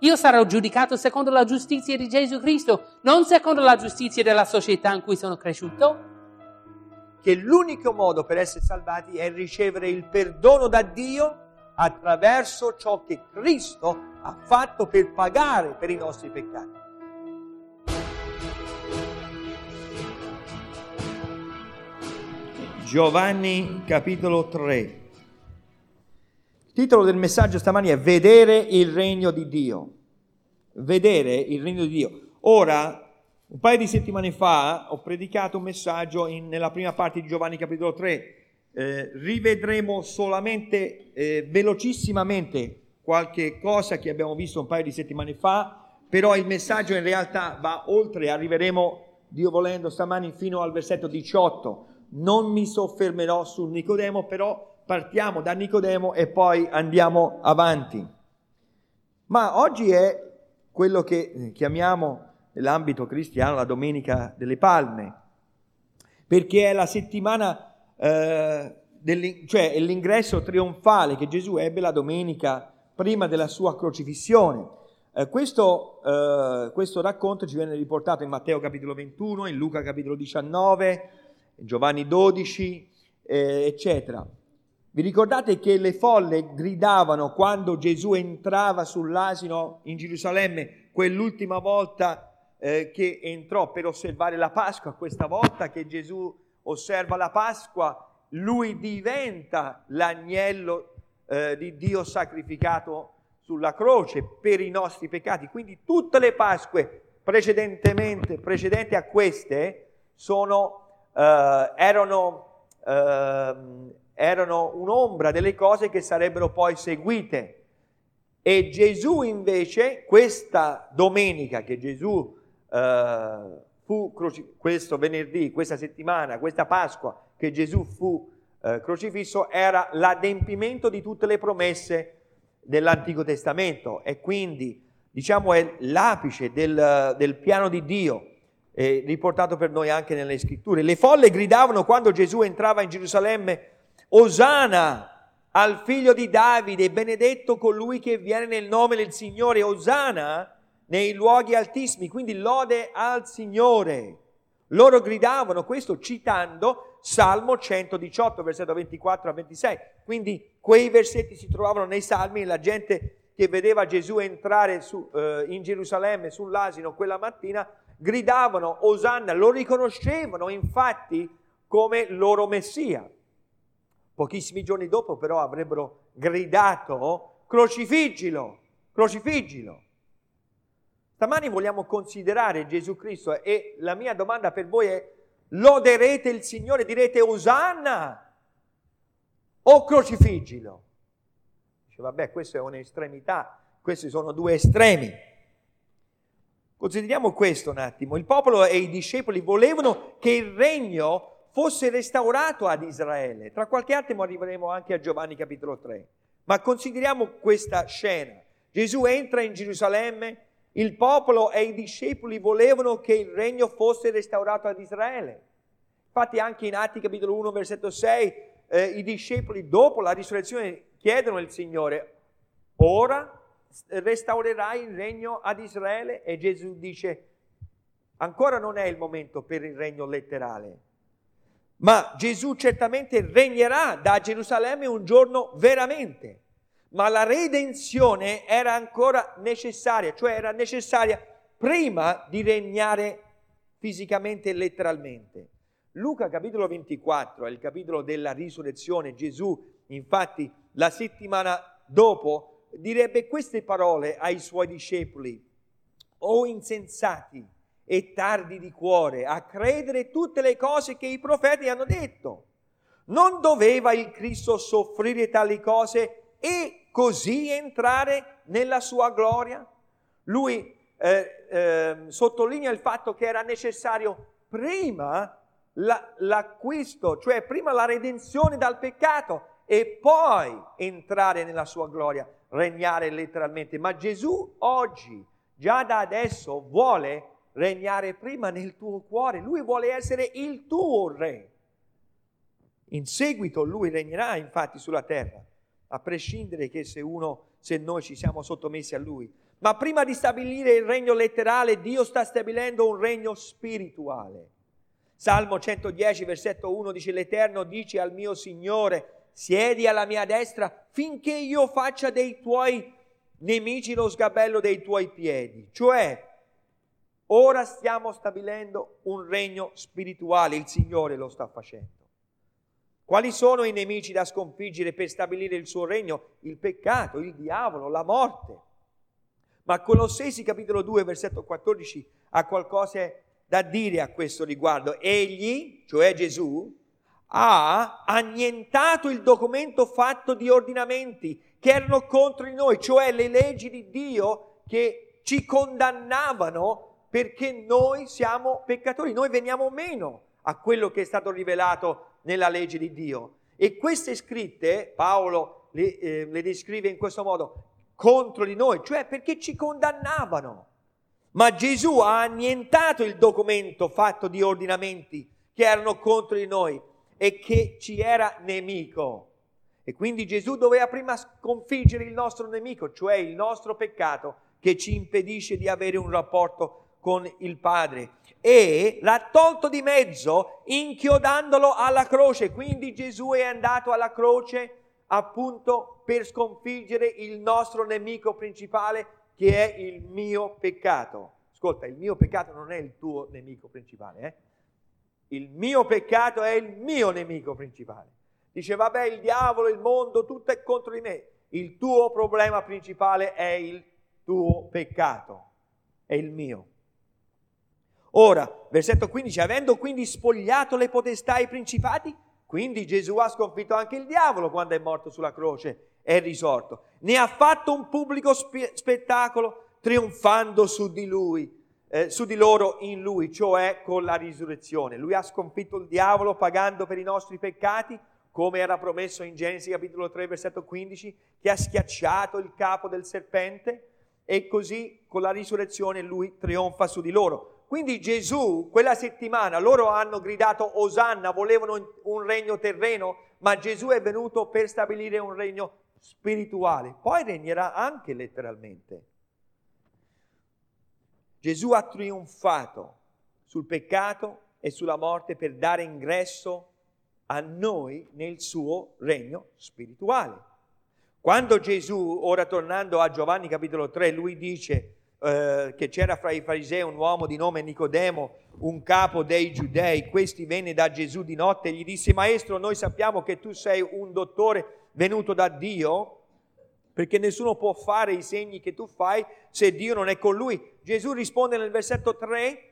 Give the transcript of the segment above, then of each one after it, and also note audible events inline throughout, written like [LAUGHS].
Io sarò giudicato secondo la giustizia di Gesù Cristo, non secondo la giustizia della società in cui sono cresciuto. Che l'unico modo per essere salvati è ricevere il perdono da Dio attraverso ciò che Cristo ha fatto per pagare per i nostri peccati. Giovanni capitolo 3. Titolo del messaggio stamani è Vedere il regno di Dio. Vedere il regno di Dio. Ora, un paio di settimane fa ho predicato un messaggio in, nella prima parte di Giovanni capitolo 3 eh, rivedremo solamente eh, velocissimamente qualche cosa che abbiamo visto un paio di settimane fa, però il messaggio in realtà va oltre, arriveremo, Dio volendo, stamani fino al versetto 18. Non mi soffermerò su Nicodemo, però partiamo da Nicodemo e poi andiamo avanti. Ma oggi è quello che chiamiamo nell'ambito cristiano la Domenica delle Palme, perché è la settimana eh, cioè l'ingresso trionfale che Gesù ebbe la domenica prima della sua crocifissione. Eh, questo, eh, questo, racconto ci viene riportato in Matteo capitolo 21, in Luca capitolo 19, in Giovanni 12, eh, eccetera. Vi ricordate che le folle gridavano quando Gesù entrava sull'asino in Gerusalemme, quell'ultima volta eh, che entrò per osservare la Pasqua, questa volta che Gesù osserva la Pasqua, lui diventa l'agnello eh, di Dio sacrificato sulla croce per i nostri peccati. Quindi tutte le Pasque precedentemente, precedenti a queste sono, eh, erano, eh, erano un'ombra delle cose che sarebbero poi seguite. E Gesù invece, questa domenica che Gesù eh, fu questo venerdì, questa settimana, questa Pasqua che Gesù fu eh, crocifisso, era l'adempimento di tutte le promesse dell'Antico Testamento e quindi diciamo è l'apice del, del piano di Dio eh, riportato per noi anche nelle scritture. Le folle gridavano quando Gesù entrava in Gerusalemme, Osana al figlio di Davide, benedetto colui che viene nel nome del Signore, Osana nei luoghi altissimi, quindi lode al Signore. Loro gridavano questo citando Salmo 118, versetto 24 a 26. Quindi quei versetti si trovavano nei Salmi la gente che vedeva Gesù entrare su, eh, in Gerusalemme sull'asino quella mattina gridavano Osanna, lo riconoscevano infatti come loro Messia. Pochissimi giorni dopo però avrebbero gridato crocifiggilo, crocifiggilo. Stamani vogliamo considerare Gesù Cristo e la mia domanda per voi è, loderete il Signore, direte Osanna o crocifiggilo? Dice, vabbè, questa è un'estremità, questi sono due estremi. Consideriamo questo un attimo. Il popolo e i discepoli volevano che il regno fosse restaurato ad Israele. Tra qualche attimo arriveremo anche a Giovanni capitolo 3. Ma consideriamo questa scena. Gesù entra in Gerusalemme, il popolo e i discepoli volevano che il regno fosse restaurato ad Israele. Infatti anche in Atti capitolo 1 versetto 6 eh, i discepoli dopo la risurrezione chiedono al Signore, ora restaurerai il regno ad Israele? E Gesù dice, ancora non è il momento per il regno letterale, ma Gesù certamente regnerà da Gerusalemme un giorno veramente ma la redenzione era ancora necessaria, cioè era necessaria prima di regnare fisicamente e letteralmente. Luca capitolo 24 è il capitolo della risurrezione. Gesù, infatti, la settimana dopo direbbe queste parole ai suoi discepoli. O insensati e tardi di cuore a credere tutte le cose che i profeti hanno detto. Non doveva il Cristo soffrire tali cose e così entrare nella sua gloria? Lui eh, eh, sottolinea il fatto che era necessario prima la, l'acquisto, cioè prima la redenzione dal peccato e poi entrare nella sua gloria, regnare letteralmente. Ma Gesù oggi, già da adesso, vuole regnare prima nel tuo cuore. Lui vuole essere il tuo re. In seguito lui regnerà infatti sulla terra a prescindere che se uno, se noi ci siamo sottomessi a lui. Ma prima di stabilire il regno letterale, Dio sta stabilendo un regno spirituale. Salmo 110, versetto 1 dice, l'Eterno dice al mio Signore, siedi alla mia destra finché io faccia dei tuoi nemici lo sgabello dei tuoi piedi. Cioè, ora stiamo stabilendo un regno spirituale, il Signore lo sta facendo. Quali sono i nemici da sconfiggere per stabilire il suo regno? Il peccato, il diavolo, la morte. Ma Colossesi capitolo 2, versetto 14 ha qualcosa da dire a questo riguardo. Egli, cioè Gesù, ha annientato il documento fatto di ordinamenti che erano contro di noi, cioè le leggi di Dio che ci condannavano perché noi siamo peccatori, noi veniamo meno a quello che è stato rivelato nella legge di Dio. E queste scritte, Paolo le, eh, le descrive in questo modo, contro di noi, cioè perché ci condannavano. Ma Gesù ha annientato il documento fatto di ordinamenti che erano contro di noi e che ci era nemico. E quindi Gesù doveva prima sconfiggere il nostro nemico, cioè il nostro peccato che ci impedisce di avere un rapporto con il Padre e l'ha tolto di mezzo inchiodandolo alla croce. Quindi Gesù è andato alla croce appunto per sconfiggere il nostro nemico principale che è il mio peccato. Ascolta, il mio peccato non è il tuo nemico principale, eh? Il mio peccato è il mio nemico principale. Dice, vabbè, il diavolo, il mondo, tutto è contro di me. Il tuo problema principale è il tuo peccato, è il mio. Ora, versetto 15, avendo quindi spogliato le potestà e i principati, quindi Gesù ha sconfitto anche il diavolo quando è morto sulla croce, è risorto. Ne ha fatto un pubblico spe- spettacolo trionfando su di lui, eh, su di loro in lui, cioè con la risurrezione. Lui ha sconfitto il diavolo pagando per i nostri peccati, come era promesso in Genesi capitolo 3, versetto 15, che ha schiacciato il capo del serpente e così con la risurrezione lui trionfa su di loro. Quindi Gesù, quella settimana, loro hanno gridato Osanna, volevano un regno terreno, ma Gesù è venuto per stabilire un regno spirituale. Poi regnerà anche letteralmente. Gesù ha trionfato sul peccato e sulla morte per dare ingresso a noi nel suo regno spirituale. Quando Gesù, ora tornando a Giovanni capitolo 3, lui dice eh, che c'era fra i farisei un uomo di nome Nicodemo, un capo dei giudei. Questi venne da Gesù di notte e gli disse, Maestro, noi sappiamo che tu sei un dottore venuto da Dio, perché nessuno può fare i segni che tu fai se Dio non è con lui. Gesù risponde nel versetto 3,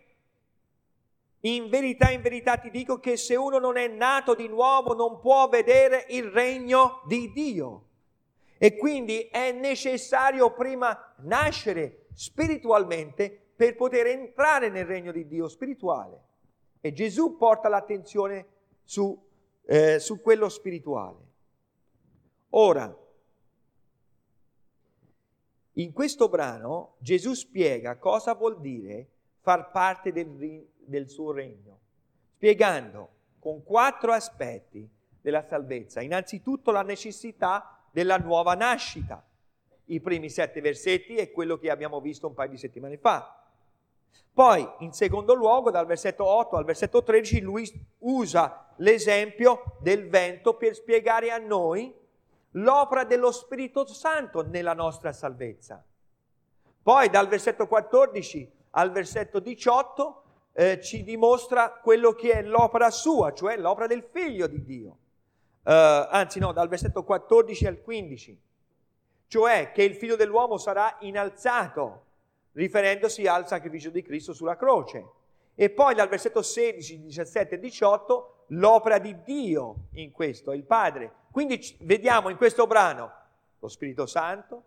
in verità, in verità ti dico che se uno non è nato di nuovo non può vedere il regno di Dio. E quindi è necessario prima nascere spiritualmente per poter entrare nel regno di Dio spirituale. E Gesù porta l'attenzione su, eh, su quello spirituale. Ora, in questo brano Gesù spiega cosa vuol dire far parte del, del suo regno, spiegando con quattro aspetti della salvezza. Innanzitutto la necessità della nuova nascita i primi sette versetti è quello che abbiamo visto un paio di settimane fa. Poi, in secondo luogo, dal versetto 8 al versetto 13, lui usa l'esempio del vento per spiegare a noi l'opera dello Spirito Santo nella nostra salvezza. Poi, dal versetto 14 al versetto 18, eh, ci dimostra quello che è l'opera sua, cioè l'opera del Figlio di Dio. Uh, anzi, no, dal versetto 14 al 15 cioè che il figlio dell'uomo sarà innalzato, riferendosi al sacrificio di Cristo sulla croce. E poi dal versetto 16, 17 e 18 l'opera di Dio in questo, il Padre. Quindi vediamo in questo brano lo Spirito Santo,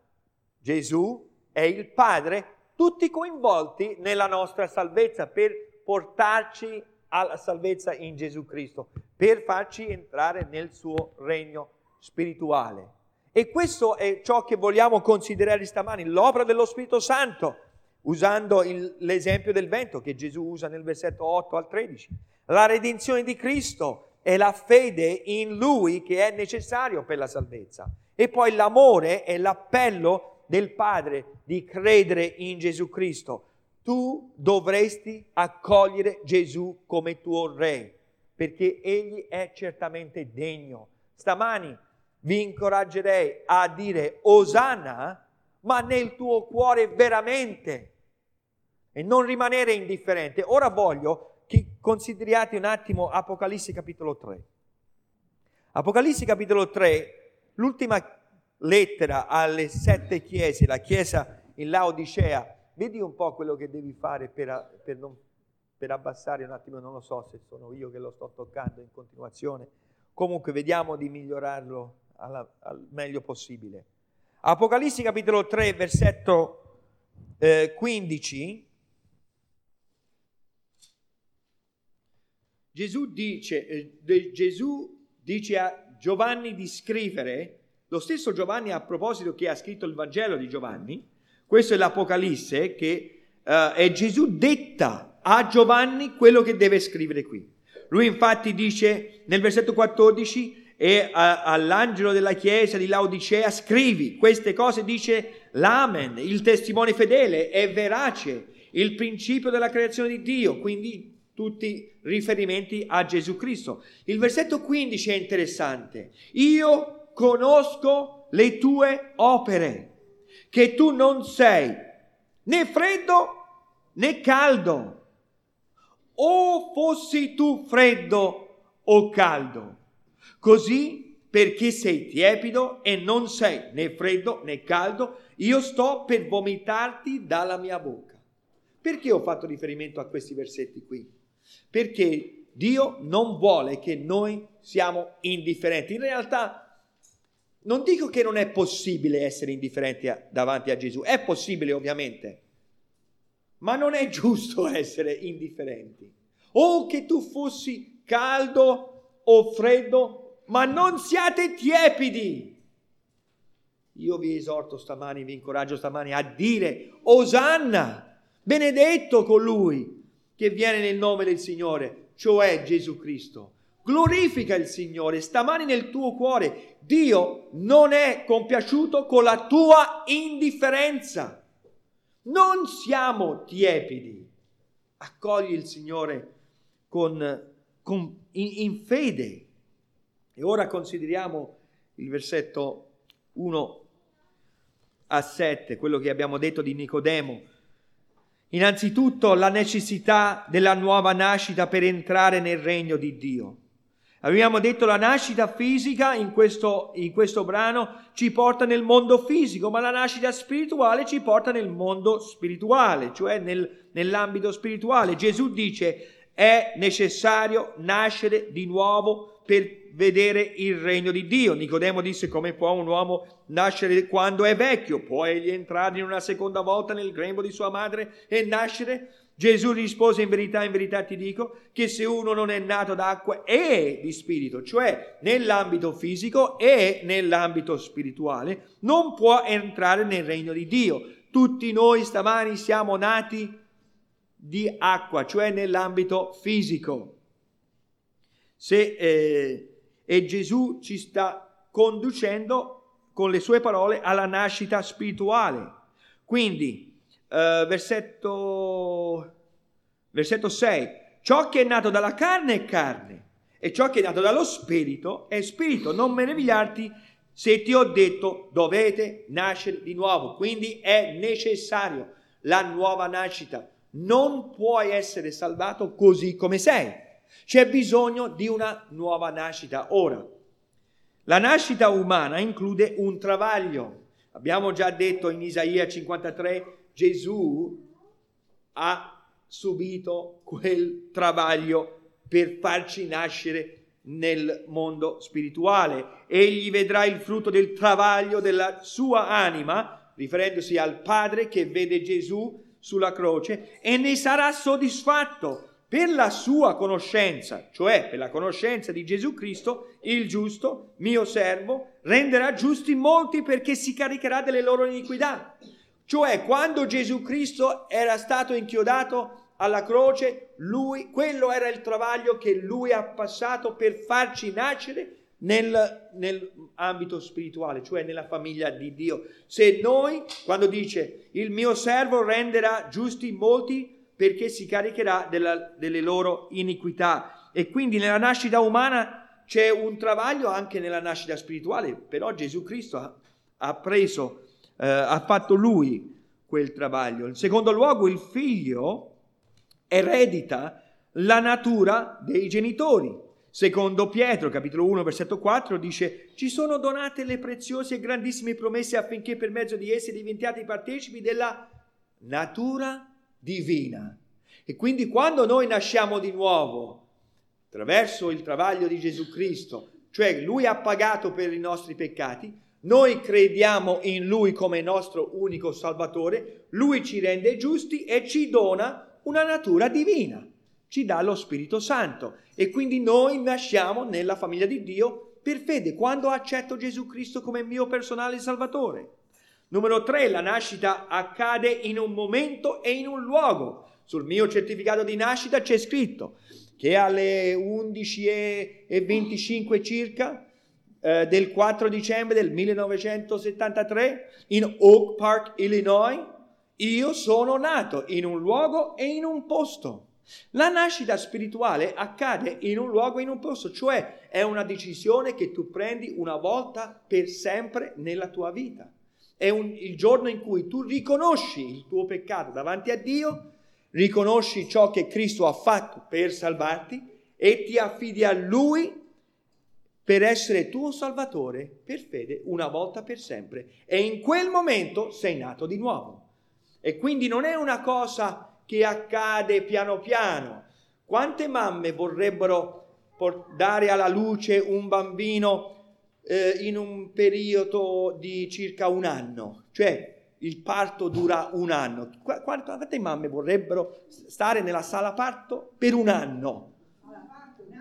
Gesù e il Padre, tutti coinvolti nella nostra salvezza per portarci alla salvezza in Gesù Cristo, per farci entrare nel suo regno spirituale. E questo è ciò che vogliamo considerare stamani, l'opera dello Spirito Santo, usando il, l'esempio del vento che Gesù usa nel versetto 8 al 13. La redenzione di Cristo è la fede in Lui che è necessario per la salvezza. E poi l'amore è l'appello del Padre di credere in Gesù Cristo, tu dovresti accogliere Gesù come tuo Re, perché Egli è certamente degno. Stamani vi incoraggerei a dire Osanna, ma nel tuo cuore veramente, e non rimanere indifferente. Ora voglio che consideriate un attimo Apocalisse capitolo 3. Apocalisse capitolo 3, l'ultima lettera alle sette chiese, la chiesa in Laodicea, vedi un po' quello che devi fare per, per, non, per abbassare un attimo, non lo so se sono io che lo sto toccando in continuazione, comunque vediamo di migliorarlo alla, al meglio possibile. Apocalisse capitolo 3, versetto eh, 15. Gesù dice, eh, Gesù dice a Giovanni di scrivere, lo stesso Giovanni a proposito che ha scritto il Vangelo di Giovanni, questo è l'Apocalisse che uh, è Gesù detta a Giovanni quello che deve scrivere qui. Lui infatti dice nel versetto 14 e a, all'angelo della chiesa di Laodicea scrivi queste cose, dice l'Amen, il testimone fedele, è verace, il principio della creazione di Dio, quindi tutti riferimenti a Gesù Cristo. Il versetto 15 è interessante. Io conosco le tue opere, che tu non sei né freddo né caldo. O fossi tu freddo o caldo. Così perché sei tiepido e non sei né freddo né caldo, io sto per vomitarti dalla mia bocca. Perché ho fatto riferimento a questi versetti qui? perché Dio non vuole che noi siamo indifferenti. In realtà non dico che non è possibile essere indifferenti a, davanti a Gesù, è possibile ovviamente, ma non è giusto [LAUGHS] essere indifferenti. O che tu fossi caldo o freddo, ma non siate tiepidi. Io vi esorto stamani, vi incoraggio stamani a dire Osanna, benedetto colui che viene nel nome del Signore, cioè Gesù Cristo. Glorifica il Signore, stamani nel tuo cuore. Dio non è compiaciuto con la tua indifferenza. Non siamo tiepidi. Accogli il Signore con, con, in, in fede. E ora consideriamo il versetto 1 a 7, quello che abbiamo detto di Nicodemo Innanzitutto la necessità della nuova nascita per entrare nel regno di Dio. Abbiamo detto la nascita fisica in questo, in questo brano ci porta nel mondo fisico, ma la nascita spirituale ci porta nel mondo spirituale, cioè nel, nell'ambito spirituale. Gesù dice è necessario nascere di nuovo per vedere il regno di Dio. Nicodemo disse come può un uomo nascere quando è vecchio? Può egli entrare in una seconda volta nel grembo di sua madre e nascere? Gesù rispose in verità, in verità ti dico che se uno non è nato d'acqua e di spirito, cioè nell'ambito fisico e nell'ambito spirituale, non può entrare nel regno di Dio. Tutti noi stamani siamo nati di acqua, cioè nell'ambito fisico. Se eh, e Gesù ci sta conducendo con le sue parole alla nascita spirituale. Quindi, eh, versetto, versetto 6, ciò che è nato dalla carne è carne e ciò che è nato dallo spirito è spirito. Non meravigliarti se ti ho detto dovete nascere di nuovo. Quindi è necessario la nuova nascita. Non puoi essere salvato così come sei c'è bisogno di una nuova nascita. Ora, la nascita umana include un travaglio. Abbiamo già detto in Isaia 53, Gesù ha subito quel travaglio per farci nascere nel mondo spirituale. Egli vedrà il frutto del travaglio della sua anima, riferendosi al Padre che vede Gesù sulla croce, e ne sarà soddisfatto per la sua conoscenza, cioè per la conoscenza di Gesù Cristo, il giusto, mio servo, renderà giusti molti perché si caricherà delle loro iniquità. Cioè, quando Gesù Cristo era stato inchiodato alla croce, lui, quello era il travaglio che lui ha passato per farci nascere nel, nell'ambito spirituale, cioè nella famiglia di Dio. Se noi, quando dice il mio servo renderà giusti molti perché si caricherà della, delle loro iniquità. E quindi nella nascita umana c'è un travaglio anche nella nascita spirituale, però Gesù Cristo ha, ha preso, eh, ha fatto lui quel travaglio. In secondo luogo il figlio eredita la natura dei genitori. Secondo Pietro, capitolo 1, versetto 4, dice, ci sono donate le preziose e grandissime promesse affinché per mezzo di esse diventiate partecipi della natura divina. E quindi quando noi nasciamo di nuovo, attraverso il travaglio di Gesù Cristo, cioè Lui ha pagato per i nostri peccati, noi crediamo in Lui come nostro unico Salvatore, Lui ci rende giusti e ci dona una natura divina ci dà lo Spirito Santo e quindi noi nasciamo nella famiglia di Dio per fede quando accetto Gesù Cristo come mio personale Salvatore. Numero tre, la nascita accade in un momento e in un luogo. Sul mio certificato di nascita c'è scritto che alle 11.25 circa eh, del 4 dicembre del 1973 in Oak Park, Illinois, io sono nato in un luogo e in un posto. La nascita spirituale accade in un luogo, in un posto, cioè è una decisione che tu prendi una volta per sempre nella tua vita. È un, il giorno in cui tu riconosci il tuo peccato davanti a Dio, riconosci ciò che Cristo ha fatto per salvarti e ti affidi a Lui per essere tuo Salvatore per fede una volta per sempre. E in quel momento sei nato di nuovo. E quindi non è una cosa che accade piano piano. Quante mamme vorrebbero dare alla luce un bambino eh, in un periodo di circa un anno? Cioè il parto dura un anno. Qu- quante mamme vorrebbero stare nella sala parto per un anno?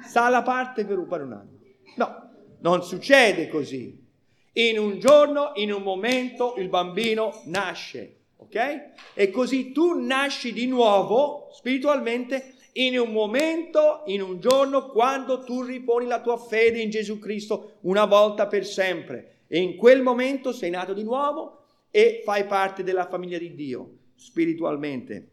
Sala parte per, per un anno. No, non succede così. In un giorno, in un momento, il bambino nasce ok? E così tu nasci di nuovo spiritualmente in un momento, in un giorno, quando tu riponi la tua fede in Gesù Cristo una volta per sempre. E in quel momento sei nato di nuovo e fai parte della famiglia di Dio spiritualmente.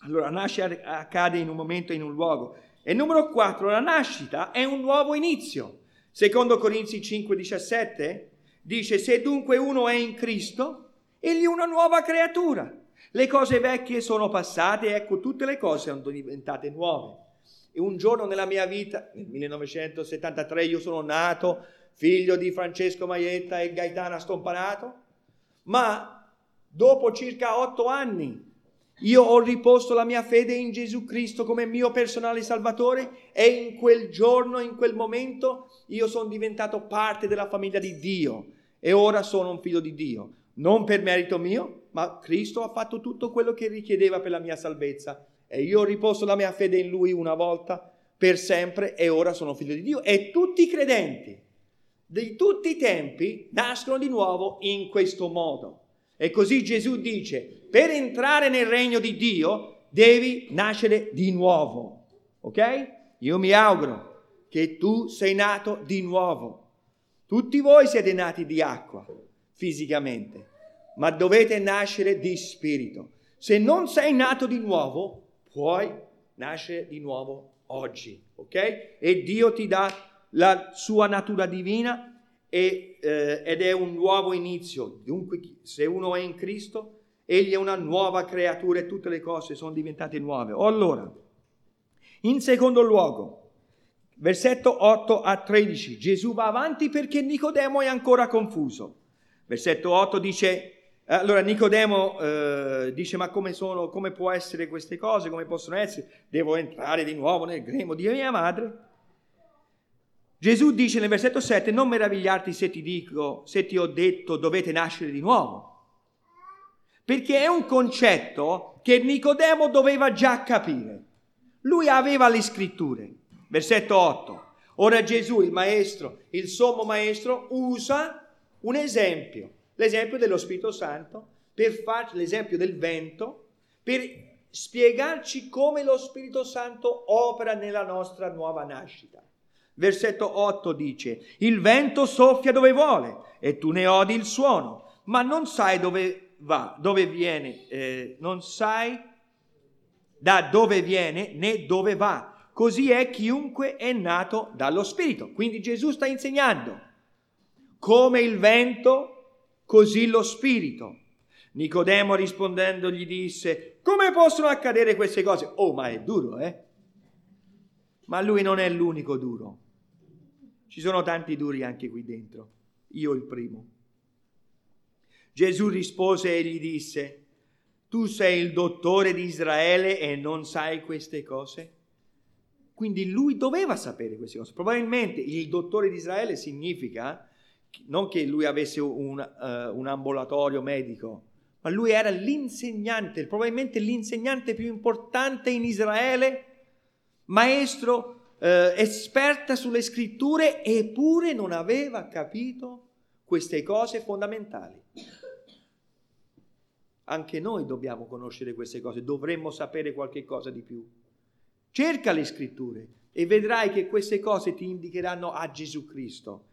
Allora, nascere accade in un momento in un luogo. E numero 4, la nascita è un nuovo inizio. Secondo Corinzi 5:17 dice, se dunque uno è in Cristo, egli è una nuova creatura. Le cose vecchie sono passate, ecco tutte le cose sono diventate nuove. E un giorno nella mia vita, nel 1973, io sono nato figlio di Francesco Maietta e Gaetana Stompanato, ma dopo circa otto anni io ho riposto la mia fede in Gesù Cristo come mio personale Salvatore e in quel giorno, in quel momento, io sono diventato parte della famiglia di Dio e ora sono un figlio di Dio non per merito mio, ma Cristo ha fatto tutto quello che richiedeva per la mia salvezza e io ho riposto la mia fede in Lui una volta per sempre e ora sono figlio di Dio. E tutti i credenti di tutti i tempi nascono di nuovo in questo modo. E così Gesù dice, per entrare nel regno di Dio devi nascere di nuovo. Ok? Io mi auguro che tu sei nato di nuovo. Tutti voi siete nati di acqua fisicamente, ma dovete nascere di spirito. Se non sei nato di nuovo, puoi nascere di nuovo oggi, ok? E Dio ti dà la sua natura divina e, eh, ed è un nuovo inizio. Dunque, se uno è in Cristo, egli è una nuova creatura e tutte le cose sono diventate nuove. Allora, in secondo luogo, versetto 8 a 13, Gesù va avanti perché Nicodemo è ancora confuso. Versetto 8 dice, allora Nicodemo eh, dice, ma come, sono, come può essere queste cose, come possono essere? Devo entrare di nuovo nel gremo di mia madre? Gesù dice nel versetto 7, non meravigliarti se ti dico, se ti ho detto dovete nascere di nuovo. Perché è un concetto che Nicodemo doveva già capire. Lui aveva le scritture. Versetto 8. Ora Gesù, il maestro, il sommo maestro, usa un esempio, l'esempio dello Spirito Santo, per farci l'esempio del vento, per spiegarci come lo Spirito Santo opera nella nostra nuova nascita. Versetto 8 dice, il vento soffia dove vuole e tu ne odi il suono, ma non sai dove va, dove viene, eh, non sai da dove viene né dove va. Così è chiunque è nato dallo Spirito. Quindi Gesù sta insegnando come il vento, così lo Spirito. Nicodemo rispondendo gli disse, come possono accadere queste cose? Oh, ma è duro, eh? Ma lui non è l'unico duro. Ci sono tanti duri anche qui dentro, io il primo. Gesù rispose e gli disse, tu sei il dottore di Israele e non sai queste cose? Quindi lui doveva sapere queste cose. Probabilmente il dottore di Israele significa non che lui avesse un, uh, un ambulatorio medico, ma lui era l'insegnante, probabilmente l'insegnante più importante in Israele, maestro eh, esperta sulle scritture, eppure non aveva capito queste cose fondamentali. Anche noi dobbiamo conoscere queste cose, dovremmo sapere qualche cosa di più. Cerca le scritture e vedrai che queste cose ti indicheranno a Gesù Cristo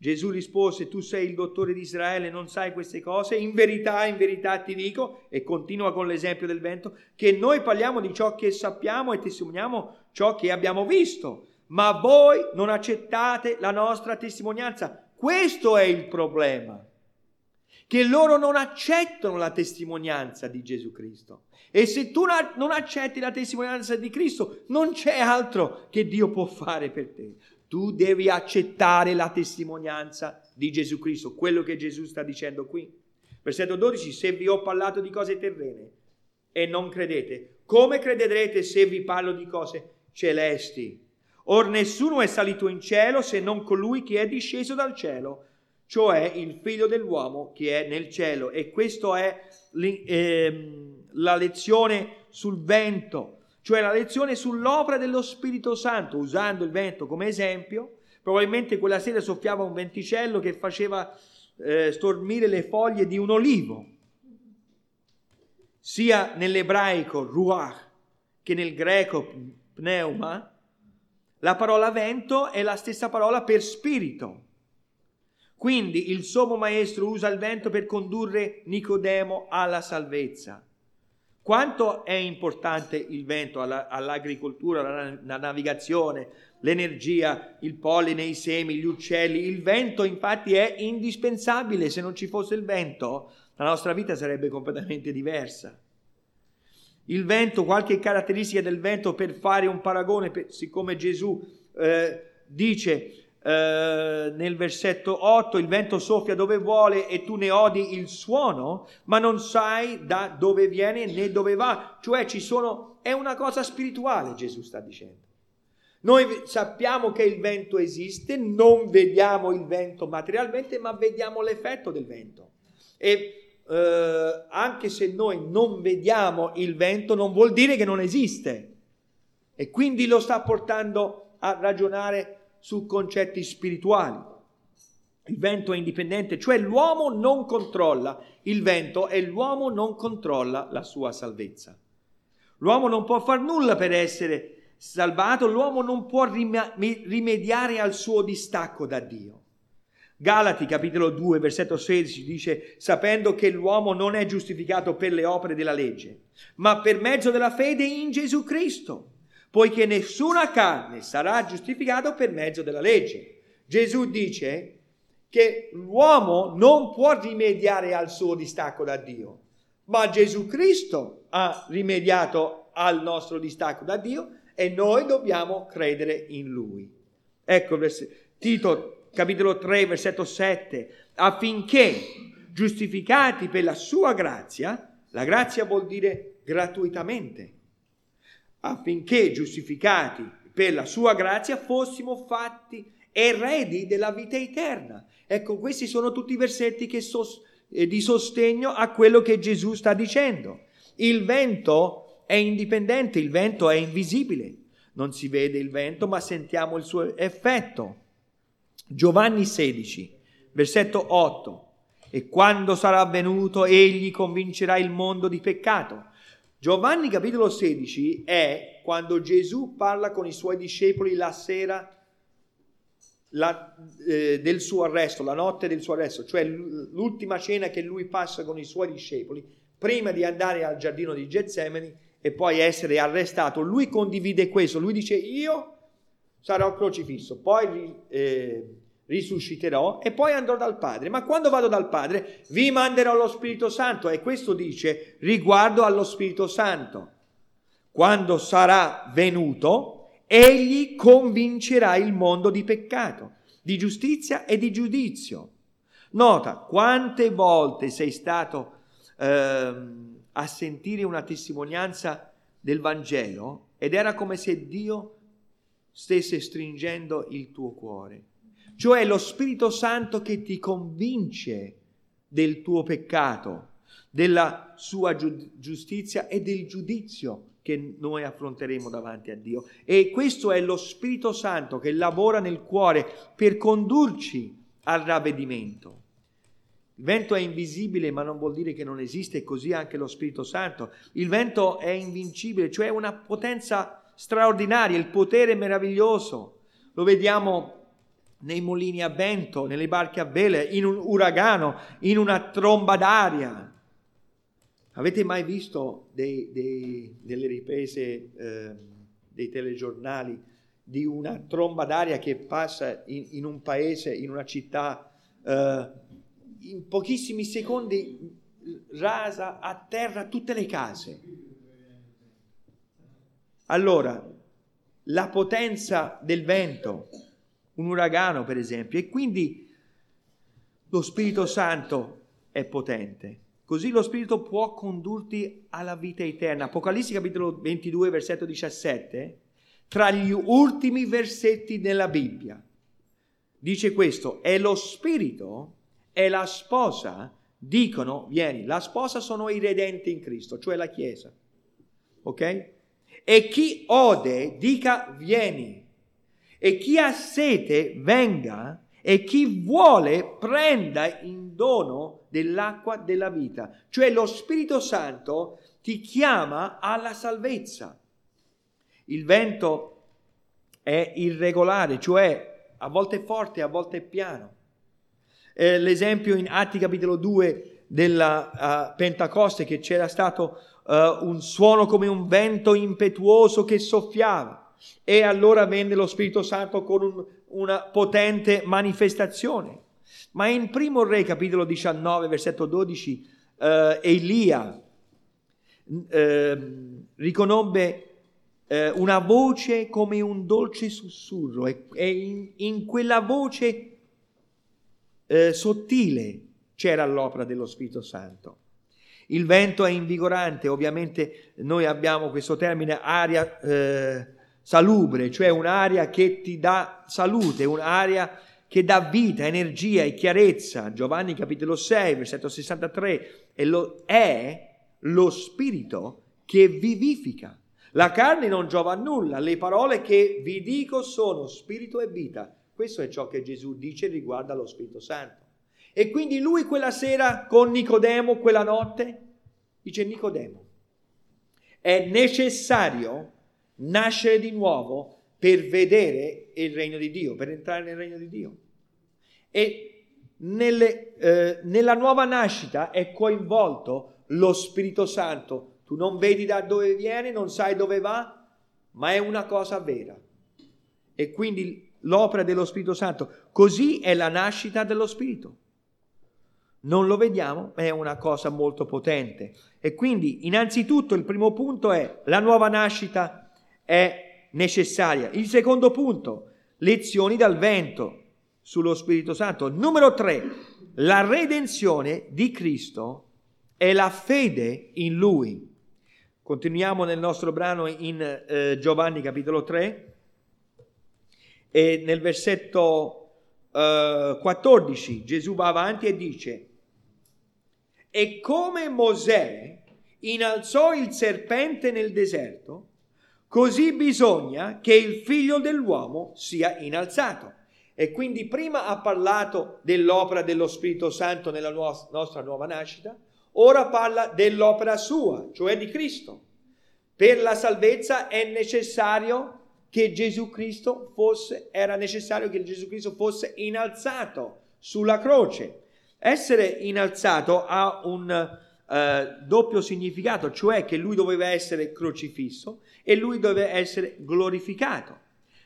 Gesù rispose, tu sei il dottore di Israele, non sai queste cose? In verità, in verità ti dico, e continua con l'esempio del vento, che noi parliamo di ciò che sappiamo e testimoniamo ciò che abbiamo visto, ma voi non accettate la nostra testimonianza. Questo è il problema, che loro non accettano la testimonianza di Gesù Cristo. E se tu non accetti la testimonianza di Cristo, non c'è altro che Dio può fare per te. Tu devi accettare la testimonianza di Gesù Cristo, quello che Gesù sta dicendo qui. Versetto 12, se vi ho parlato di cose terrene e non credete, come crederete se vi parlo di cose celesti? Or nessuno è salito in cielo se non colui che è disceso dal cielo, cioè il figlio dell'uomo che è nel cielo. E questa è ehm, la lezione sul vento cioè la lezione sull'opera dello Spirito Santo, usando il vento come esempio. Probabilmente quella sera soffiava un venticello che faceva eh, stormire le foglie di un olivo. Sia nell'ebraico ruach che nel greco pneuma, la parola vento è la stessa parola per spirito. Quindi il sommo maestro usa il vento per condurre Nicodemo alla salvezza. Quanto è importante il vento alla, all'agricoltura, alla, alla navigazione, l'energia, il polline, i semi, gli uccelli. Il vento infatti è indispensabile, se non ci fosse il vento la nostra vita sarebbe completamente diversa. Il vento, qualche caratteristica del vento per fare un paragone, per, siccome Gesù eh, dice eh, nel versetto 8 il vento soffia dove vuole e tu ne odi il suono, ma non sai da dove viene né dove va. Cioè ci sono, è una cosa spirituale, Gesù sta dicendo. Noi sappiamo che il vento esiste, non vediamo il vento materialmente, ma vediamo l'effetto del vento. E eh, anche se noi non vediamo il vento, non vuol dire che non esiste. E quindi lo sta portando a ragionare su concetti spirituali. Il vento è indipendente, cioè l'uomo non controlla il vento e l'uomo non controlla la sua salvezza. L'uomo non può far nulla per essere salvato, l'uomo non può rimediare al suo distacco da Dio. Galati capitolo 2 versetto 16 dice sapendo che l'uomo non è giustificato per le opere della legge, ma per mezzo della fede in Gesù Cristo poiché nessuna carne sarà giustificata per mezzo della legge. Gesù dice che l'uomo non può rimediare al suo distacco da Dio, ma Gesù Cristo ha rimediato al nostro distacco da Dio e noi dobbiamo credere in Lui. Ecco Tito capitolo 3 versetto 7, affinché giustificati per la sua grazia, la grazia vuol dire gratuitamente, affinché giustificati per la sua grazia fossimo fatti eredi della vita eterna. Ecco, questi sono tutti i versetti sos- eh, di sostegno a quello che Gesù sta dicendo. Il vento è indipendente, il vento è invisibile. Non si vede il vento, ma sentiamo il suo effetto. Giovanni 16, versetto 8. E quando sarà venuto, egli convincerà il mondo di peccato, Giovanni capitolo 16 è quando Gesù parla con i suoi discepoli la sera la, eh, del suo arresto, la notte del suo arresto, cioè l'ultima cena che lui passa con i suoi discepoli prima di andare al giardino di Getsemani e poi essere arrestato. Lui condivide questo, lui dice io sarò crocifisso, poi eh, risusciterò e poi andrò dal Padre. Ma quando vado dal Padre vi manderò lo Spirito Santo e questo dice riguardo allo Spirito Santo. Quando sarà venuto, egli convincerà il mondo di peccato, di giustizia e di giudizio. Nota quante volte sei stato eh, a sentire una testimonianza del Vangelo ed era come se Dio stesse stringendo il tuo cuore cioè lo Spirito Santo che ti convince del tuo peccato, della sua giustizia e del giudizio che noi affronteremo davanti a Dio. E questo è lo Spirito Santo che lavora nel cuore per condurci al ravvedimento. Il vento è invisibile, ma non vuol dire che non esiste, così anche lo Spirito Santo. Il vento è invincibile, cioè una potenza straordinaria, il potere meraviglioso. Lo vediamo nei mulini a vento, nelle barche a vele, in un uragano, in una tromba d'aria. Avete mai visto dei, dei, delle riprese eh, dei telegiornali di una tromba d'aria che passa in, in un paese, in una città, eh, in pochissimi secondi rasa a terra tutte le case? Allora, la potenza del vento, un uragano per esempio, e quindi lo Spirito Santo è potente. Così lo Spirito può condurti alla vita eterna. Apocalisse capitolo 22, versetto 17, tra gli ultimi versetti della Bibbia. Dice questo, è lo Spirito e la sposa dicono, vieni, la sposa sono i redenti in Cristo, cioè la Chiesa. Ok? E chi ode dica, vieni. E chi ha sete venga e chi vuole prenda in dono dell'acqua della vita. Cioè lo Spirito Santo ti chiama alla salvezza. Il vento è irregolare, cioè a volte forte, a volte piano. Eh, l'esempio in Atti capitolo 2 della uh, Pentecoste che c'era stato uh, un suono come un vento impetuoso che soffiava e allora venne lo Spirito Santo con un, una potente manifestazione. Ma in primo re, capitolo 19, versetto 12, eh, Elia eh, riconobbe eh, una voce come un dolce sussurro e, e in, in, quella voce eh, sottile c'era l'opera dello Spirito Santo. Il vento è invigorante, ovviamente noi abbiamo questo termine aria eh, salubre, cioè un'aria che ti dà salute, un'aria che dà vita, energia e chiarezza. Giovanni capitolo 6, versetto 63, e lo, è lo spirito che vivifica. La carne non giova a nulla, le parole che vi dico sono spirito e vita. Questo è ciò che Gesù dice riguardo allo Spirito Santo. E quindi lui quella sera con Nicodemo, quella notte, dice Nicodemo, è necessario nascere di nuovo per vedere il regno di Dio, per entrare nel regno di Dio. E nelle, eh, nella nuova nascita è coinvolto lo Spirito Santo. Tu non vedi da dove viene, non sai dove va, ma è una cosa vera. E quindi l'opera dello Spirito Santo, così è la nascita dello Spirito. Non lo vediamo, ma è una cosa molto potente. E quindi, innanzitutto, il primo punto è la nuova nascita è necessaria. Il secondo punto, lezioni dal vento sullo Spirito Santo. Numero tre, la redenzione di Cristo è la fede in Lui. Continuiamo nel nostro brano in eh, Giovanni capitolo 3 e nel versetto eh, 14 Gesù va avanti e dice, e come Mosè innalzò il serpente nel deserto, Così bisogna che il figlio dell'uomo sia innalzato. E quindi prima ha parlato dell'opera dello Spirito Santo nella nostra nuova nascita, ora parla dell'opera sua, cioè di Cristo. Per la salvezza è necessario che Gesù Cristo fosse, era necessario che Gesù Cristo fosse innalzato sulla croce. Essere innalzato ha un eh, doppio significato, cioè che lui doveva essere crocifisso e lui doveva essere glorificato.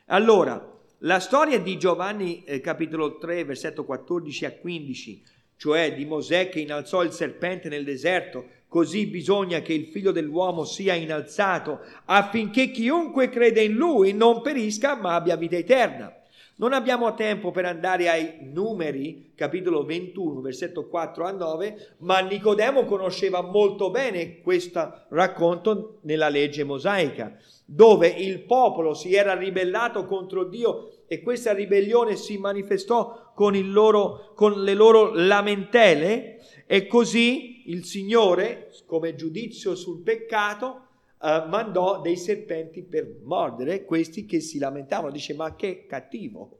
Allora, la storia di Giovanni eh, capitolo 3, versetto 14 a 15, cioè di Mosè che innalzò il serpente nel deserto, così bisogna che il figlio dell'uomo sia innalzato affinché chiunque crede in lui non perisca ma abbia vita eterna. Non abbiamo tempo per andare ai numeri, capitolo 21, versetto 4 a 9, ma Nicodemo conosceva molto bene questo racconto nella legge mosaica, dove il popolo si era ribellato contro Dio e questa ribellione si manifestò con, loro, con le loro lamentele e così il Signore, come giudizio sul peccato, uh, mandò dei serpenti per mordere questi che si lamentavano. Dice, ma che cattivo.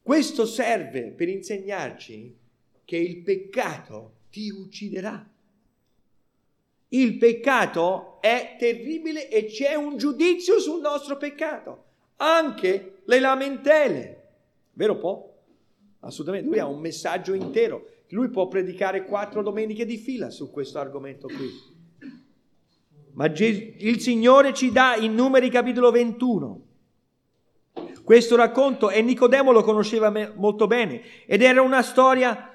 Questo serve per insegnarci che il peccato ti ucciderà. Il peccato è terribile e c'è un giudizio sul nostro peccato. Anche le lamentele. Vero Po? Assolutamente. Lui ha un messaggio intero. Lui può predicare quattro domeniche di fila su questo argomento qui. Ma il Signore ci dà in Numeri capitolo 21 questo racconto e Nicodemo lo conosceva molto bene ed era una storia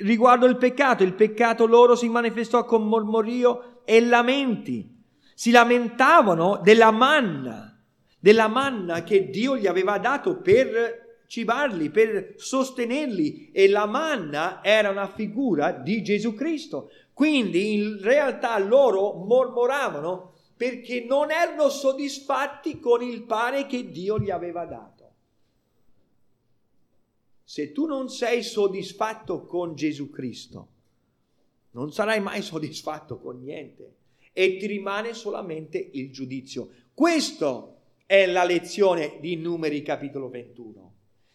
riguardo il peccato. Il peccato loro si manifestò con mormorio e lamenti. Si lamentavano della manna, della manna che Dio gli aveva dato per cibarli, per sostenerli e la manna era una figura di Gesù Cristo. Quindi in realtà loro mormoravano perché non erano soddisfatti con il pane che Dio gli aveva dato. Se tu non sei soddisfatto con Gesù Cristo, non sarai mai soddisfatto con niente e ti rimane solamente il giudizio. Questa è la lezione di Numeri capitolo 21.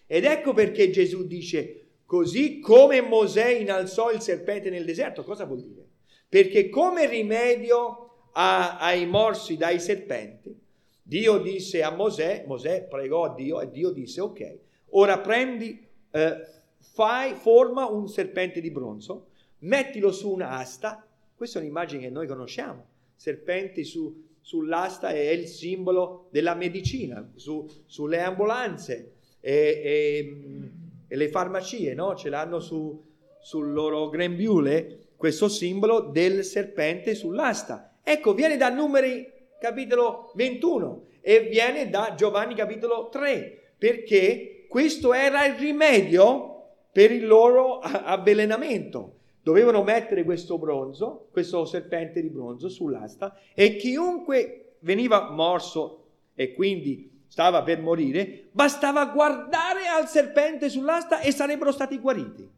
Ed ecco perché Gesù dice Così come Mosè innalzò il serpente nel deserto, cosa vuol dire? Perché come rimedio a, ai morsi dai serpenti, Dio disse a Mosè, Mosè pregò a Dio e Dio disse ok, ora prendi, eh, fai, forma un serpente di bronzo, mettilo su un'asta, questa è un'immagine che noi conosciamo, serpenti su, sull'asta è il simbolo della medicina, su, sulle ambulanze. E, e, e le farmacie no? ce l'hanno su, sul loro grembiule questo simbolo del serpente sull'asta. Ecco, viene da Numeri capitolo 21 e viene da Giovanni capitolo 3, perché questo era il rimedio per il loro avvelenamento. Dovevano mettere questo bronzo, questo serpente di bronzo sull'asta e chiunque veniva morso e quindi stava per morire, bastava guardare al serpente sull'asta e sarebbero stati guariti.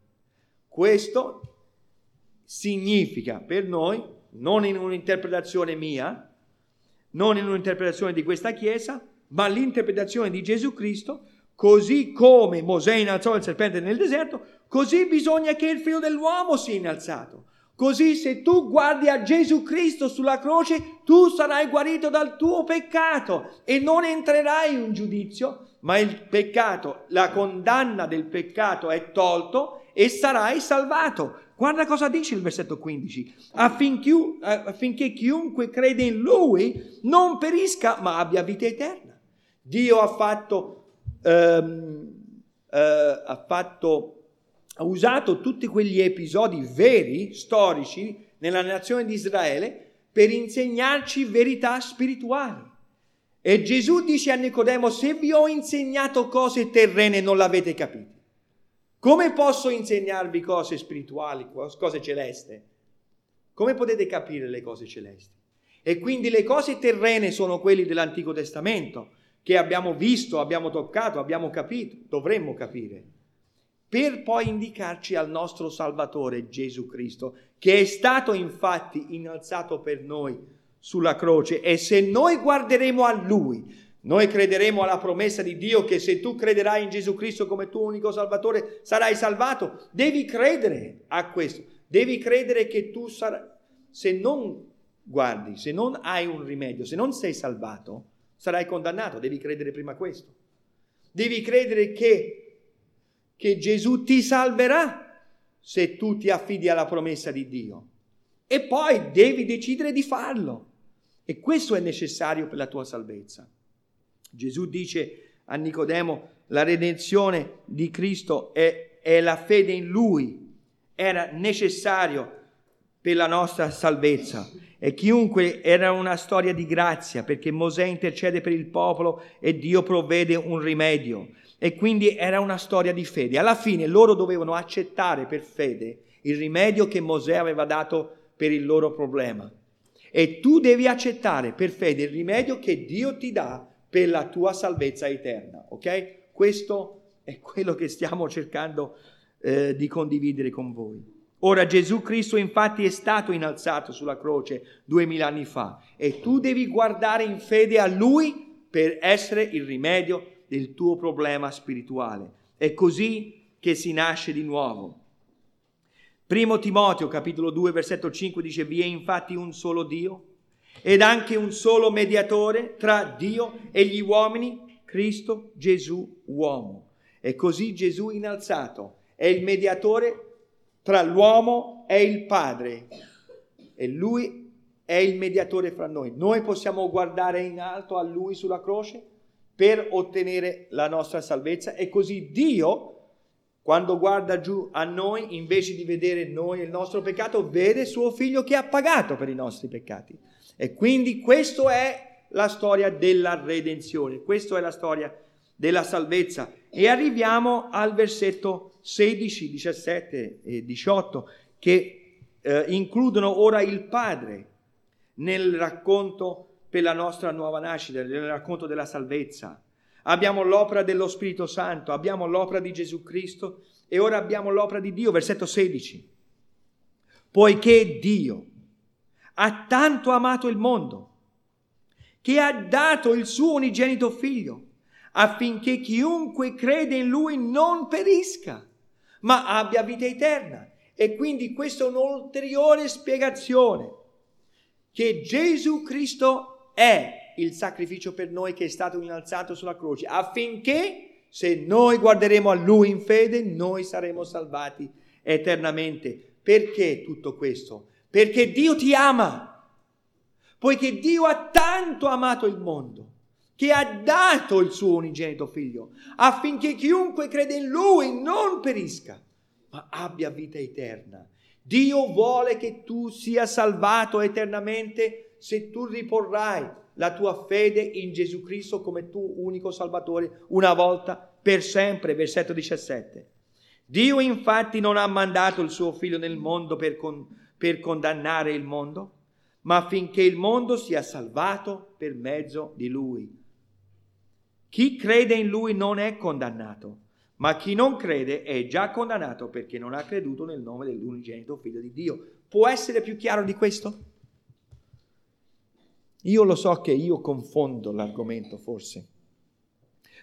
Questo significa per noi, non in un'interpretazione mia, non in un'interpretazione di questa Chiesa, ma l'interpretazione di Gesù Cristo, così come Mosè innalzò il serpente nel deserto, così bisogna che il figlio dell'uomo sia innalzato. Così se tu guardi a Gesù Cristo sulla croce, tu sarai guarito dal tuo peccato e non entrerai in giudizio, ma il peccato, la condanna del peccato è tolto e sarai salvato. Guarda cosa dice il versetto 15, affinché, affinché chiunque crede in Lui non perisca ma abbia vita eterna. Dio ha fatto, ehm, eh, ha fatto ha usato tutti quegli episodi veri, storici, nella nazione di Israele per insegnarci verità spirituali. E Gesù dice a Nicodemo, se vi ho insegnato cose terrene non l'avete capito, come posso insegnarvi cose spirituali, cose celeste? Come potete capire le cose celesti? E quindi le cose terrene sono quelle dell'Antico Testamento, che abbiamo visto, abbiamo toccato, abbiamo capito, dovremmo capire per poi indicarci al nostro Salvatore Gesù Cristo, che è stato infatti innalzato per noi sulla croce e se noi guarderemo a Lui, noi crederemo alla promessa di Dio che se tu crederai in Gesù Cristo come tuo unico Salvatore sarai salvato. Devi credere a questo, devi credere che tu sarai, se non guardi, se non hai un rimedio, se non sei salvato, sarai condannato. Devi credere prima questo. Devi credere che, che Gesù ti salverà se tu ti affidi alla promessa di Dio. E poi devi decidere di farlo. E questo è necessario per la tua salvezza. Gesù dice a Nicodemo, la redenzione di Cristo è, è la fede in Lui. Era necessario per la nostra salvezza. E chiunque era una storia di grazia, perché Mosè intercede per il popolo e Dio provvede un rimedio. E quindi era una storia di fede. Alla fine loro dovevano accettare per fede il rimedio che Mosè aveva dato per il loro problema. E tu devi accettare per fede il rimedio che Dio ti dà per la tua salvezza eterna. Ok? Questo è quello che stiamo cercando eh, di condividere con voi. Ora Gesù Cristo infatti è stato innalzato sulla croce duemila anni fa e tu devi guardare in fede a Lui per essere il rimedio del tuo problema spirituale. È così che si nasce di nuovo. Primo Timoteo capitolo 2 versetto 5 dice vi è infatti un solo Dio ed anche un solo mediatore tra Dio e gli uomini, Cristo Gesù uomo. E così Gesù innalzato è il mediatore tra l'uomo e il Padre e lui è il mediatore fra noi. Noi possiamo guardare in alto a lui sulla croce per ottenere la nostra salvezza e così Dio, quando guarda giù a noi, invece di vedere noi e il nostro peccato, vede suo figlio che ha pagato per i nostri peccati. E quindi questa è la storia della redenzione, questa è la storia della salvezza. E arriviamo al versetto 16, 17 e 18 che eh, includono ora il Padre nel racconto per la nostra nuova nascita, nel racconto della salvezza. Abbiamo l'opera dello Spirito Santo, abbiamo l'opera di Gesù Cristo e ora abbiamo l'opera di Dio, versetto 16. Poiché Dio ha tanto amato il mondo che ha dato il suo unigenito figlio affinché chiunque crede in lui non perisca, ma abbia vita eterna. E quindi questa è un'ulteriore spiegazione che Gesù Cristo è il sacrificio per noi che è stato innalzato sulla croce, affinché se noi guarderemo a Lui in fede, noi saremo salvati eternamente. Perché tutto questo? Perché Dio ti ama, poiché Dio ha tanto amato il mondo che ha dato il suo unigenito figlio, affinché chiunque crede in lui non perisca, ma abbia vita eterna. Dio vuole che tu sia salvato eternamente se tu riporrai la tua fede in Gesù Cristo come tuo unico Salvatore una volta per sempre. Versetto 17. Dio infatti non ha mandato il suo figlio nel mondo per, con, per condannare il mondo, ma affinché il mondo sia salvato per mezzo di lui. Chi crede in lui non è condannato, ma chi non crede è già condannato perché non ha creduto nel nome dell'unigenito figlio di Dio. Può essere più chiaro di questo? Io lo so che io confondo l'argomento forse,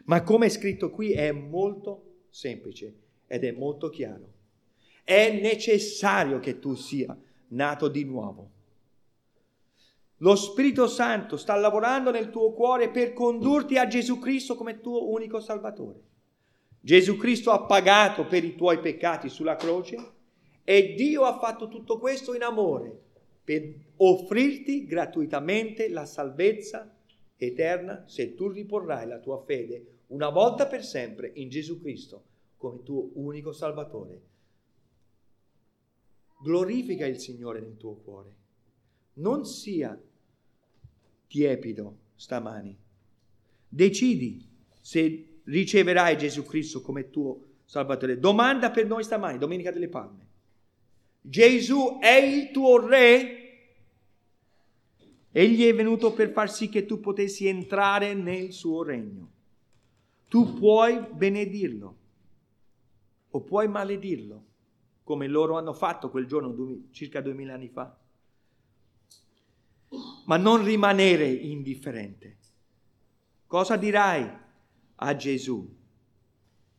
ma come è scritto qui è molto semplice ed è molto chiaro. È necessario che tu sia nato di nuovo. Lo Spirito Santo sta lavorando nel tuo cuore per condurti a Gesù Cristo come tuo unico Salvatore. Gesù Cristo ha pagato per i tuoi peccati sulla croce e Dio ha fatto tutto questo in amore per offrirti gratuitamente la salvezza eterna se tu riporrai la tua fede una volta per sempre in Gesù Cristo come tuo unico Salvatore. Glorifica il Signore nel tuo cuore. Non sia tiepido stamani. Decidi se riceverai Gesù Cristo come tuo Salvatore. Domanda per noi stamani, Domenica delle Palme. Gesù è il tuo Re? Egli è venuto per far sì che tu potessi entrare nel suo regno. Tu puoi benedirlo o puoi maledirlo, come loro hanno fatto quel giorno circa duemila anni fa ma non rimanere indifferente. Cosa dirai a Gesù?